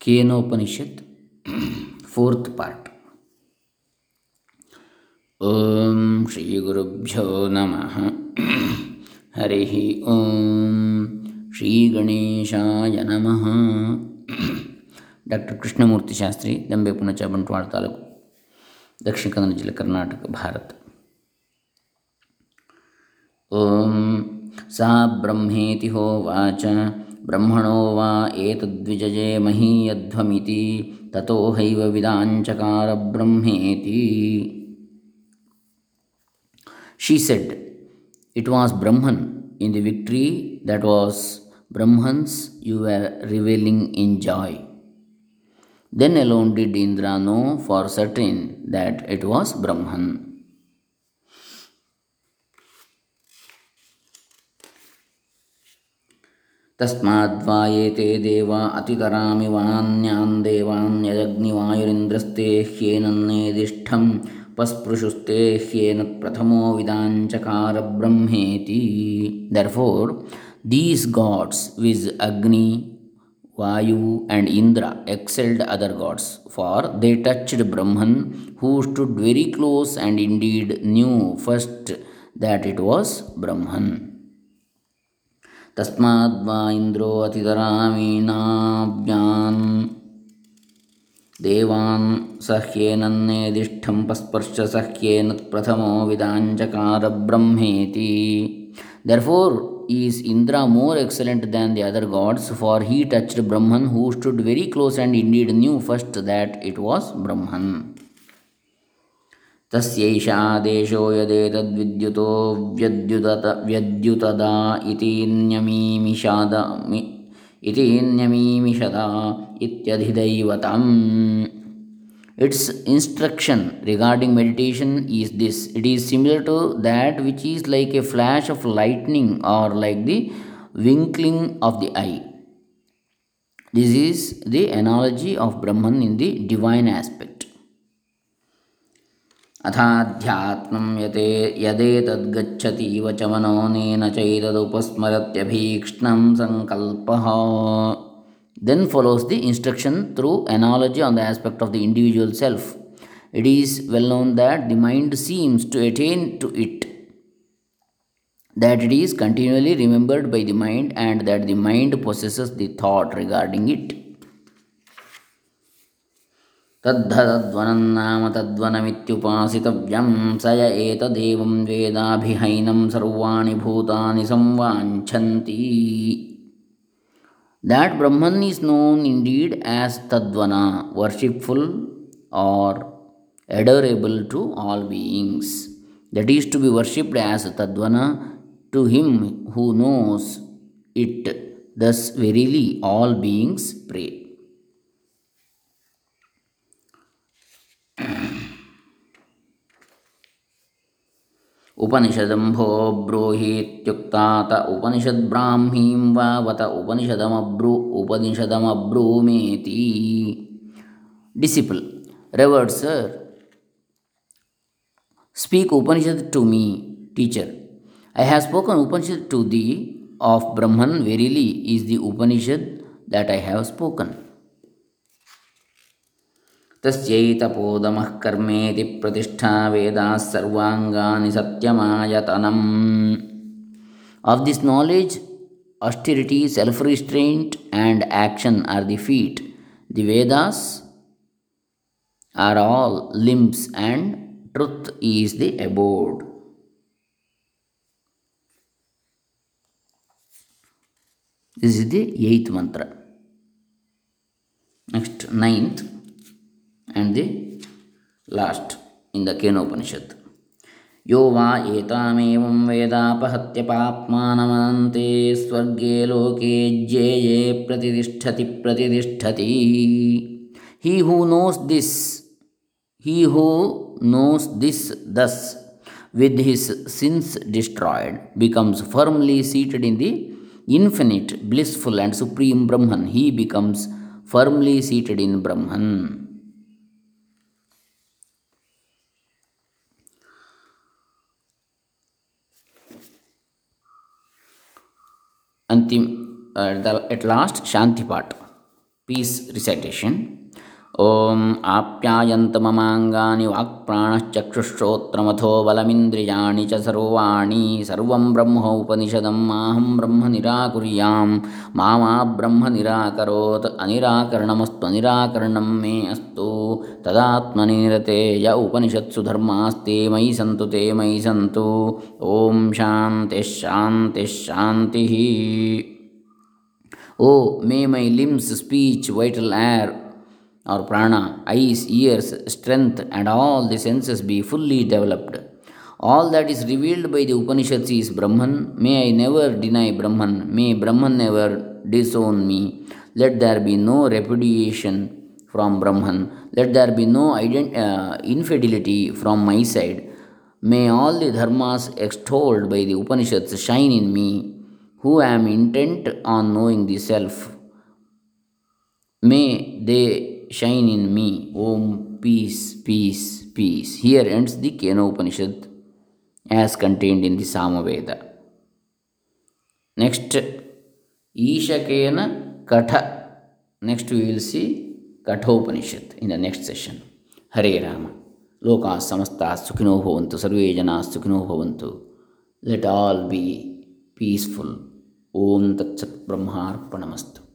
Kenopanishad fourth part ಓಂ ಶ್ರೀ ಗುರುಭ್ಯೋ ನಮಃ ಹರಿ ಓಂ ಶ್ರೀ ಗಣೇಶಾಯ ನಮಃ ಡಾಕ್ಟರ್ ಕೃಷ್ಣಮೂರ್ತಿ ಶಾಸ್ತ್ರಿ ದಂಬೆ ಪುಣಚ ಬಂಟ್ವಾಳ ತಾಲೂಕು ದಕ್ಷಿಣ ಕನ್ನಡ ಜಿಲ್ಲೆ ಕರ್ನಾಟಕ ಭಾರತ ಓಂ ಸಾ ಬ್ರಹ್ಮೇತಿ ಹೋವಾಚ ब्रह्मणो वा एतद्विजये महीयध्वमिति ततो हैव विदाञ्चकार ब्रह्मेति She said, It was Brahman in the victory that was Brahman's you were reveling in joy. Then alone did Indra know for certain that it was Brahman. तस्माद्वा एते देवा अतितरामिवान्यान् देवान् यजग्निवायुरिन्द्रस्ते ह्येनन्नेदिष्ठं पस्पृशुस्ते ह्येन प्रथमो विदाञ्चकार ब्रह्मेति दर्फोर् दीस् गाड्स् विस् अग्नि Vayu and Indra excelled other gods, for they touched Brahman, who stood very close and indeed knew first that it was Brahman. तस्माद्वा इन्द्रो अतितरामीनाभ्यान् देवान् सह्येनन्नेदिष्ठं पस्पर्श सह्येन प्रथमो विदाञ्चकार ब्रह्मेति Therefore is Indra more excellent than the other gods, for he touched Brahman, who stood very close and indeed knew first that it was Brahman. ತಸ್ಯೈಷಾ ದೇಶೋ ಯದೇತದ್ವಿದ್ಯುತೋ ವ್ಯದ್ಯುತತ ವ್ಯದ್ಯುತದ ಇತೀನ್ಯಮೀಮಿಷಾದ me ಇತೀನ್ಯಮೀಮಿಷದ ಇತ್ಯಧಿದೈವತಂ its instruction regarding meditation is this. It is similar to that which is like a flash of lightning or like the winkling of the eye. This is the analogy of brahman in the divine aspect. अथाध्यात्म यते यदेतद्गच्छतीव च मनोनेन चैतदुपस्मरत्यभीक्ष्णं सङ्कल्पः then follows the instruction through analogy on the aspect of the individual self it is well known that the mind seems to attain to it that it is continually remembered by the mind and that the mind possesses the thought regarding it तद्धतद्वनन्नाम तद्वनमित्युपासितव्यं स य एतदेवं वेदाभिहैनं सर्वाणि भूतानि संवाञ्छन्ति। That Brahman is known indeed as Tadvana worshipful or adorable to all beings that is to be worshipped as Tadvana to him who knows it thus verily all beings pray उपनिषदम्भो ब्रूहीत्युक्तात उपनिषद्ब्राह्मीं वावत उपनिषदमब्रू उपनिषदमब्रूमेति। Disciple reverend sir speak Upanishad to me teacher I have spoken Upanishad to thee of Brahman verily is the Upanishad that I have spoken तस्यैतपोदमः कर्मेति प्रतिष्ठा वेदाः सर्वाङ्गानि सत्यमायतनम् Of this knowledge, austerity, self restraint, and action are the feet. The Vedas are all limbs, and truth is the abode. This is the eighth mantra. Next, ninth. and the last in the Kenopanishad. यो वा एतामेवं वेदापहत्य पाप्मानमनन्ते स्वर्गे लोके ज्येये प्रतिष्ठति प्रतिष्ठति he who knows this he who knows this thus with his sins destroyed becomes firmly seated in the infinite blissful and supreme brahman he becomes firmly seated in brahman Antim, uh, at last Shanti part, peace recitation. ॐ आप्यायन्त ममाङ्गानि वाक्प्राणश्चक्षुश्रोत्रमथो बलमिन्द्रियाणि च सर्वाणि सर्वं ब्रह्म उपनिषदं माहं ब्रह्म निराकुर्यां मा मा ब्रह्म निराकरोत् अनिराकरणमस्त्वनिराकरणं मे अस्तु तदात्मनिरते य उपनिषत्सु धर्मास्ते मयि सन्तु ते मयि सन्तु ॐ शान्तिश्शान्तिश्शान्तिः O may my limbs speech vital air or prana, eyes, ears, strength, and all the senses be fully developed. All that is revealed by the Upanishads is Brahman. May I never deny Brahman. May Brahman never disown me. Let there be no repudiation from Brahman. Let there be no uh, infidelity from my side. May all the dharmas extolled by the Upanishads shine in me, who am intent on knowing the self. May they shine in me, Om, peace, peace, peace. Here ends the Kena Upanishad as contained in the Samaveda. Next, Ishakena Katha. Next, we will see Kathopanishad in the next session. Hare Rama. Loka samasta sukhino bhavantu, sarve jana sukhino bhavantu. Let all be peaceful. Om Tat Sat Brahmarpanamastu.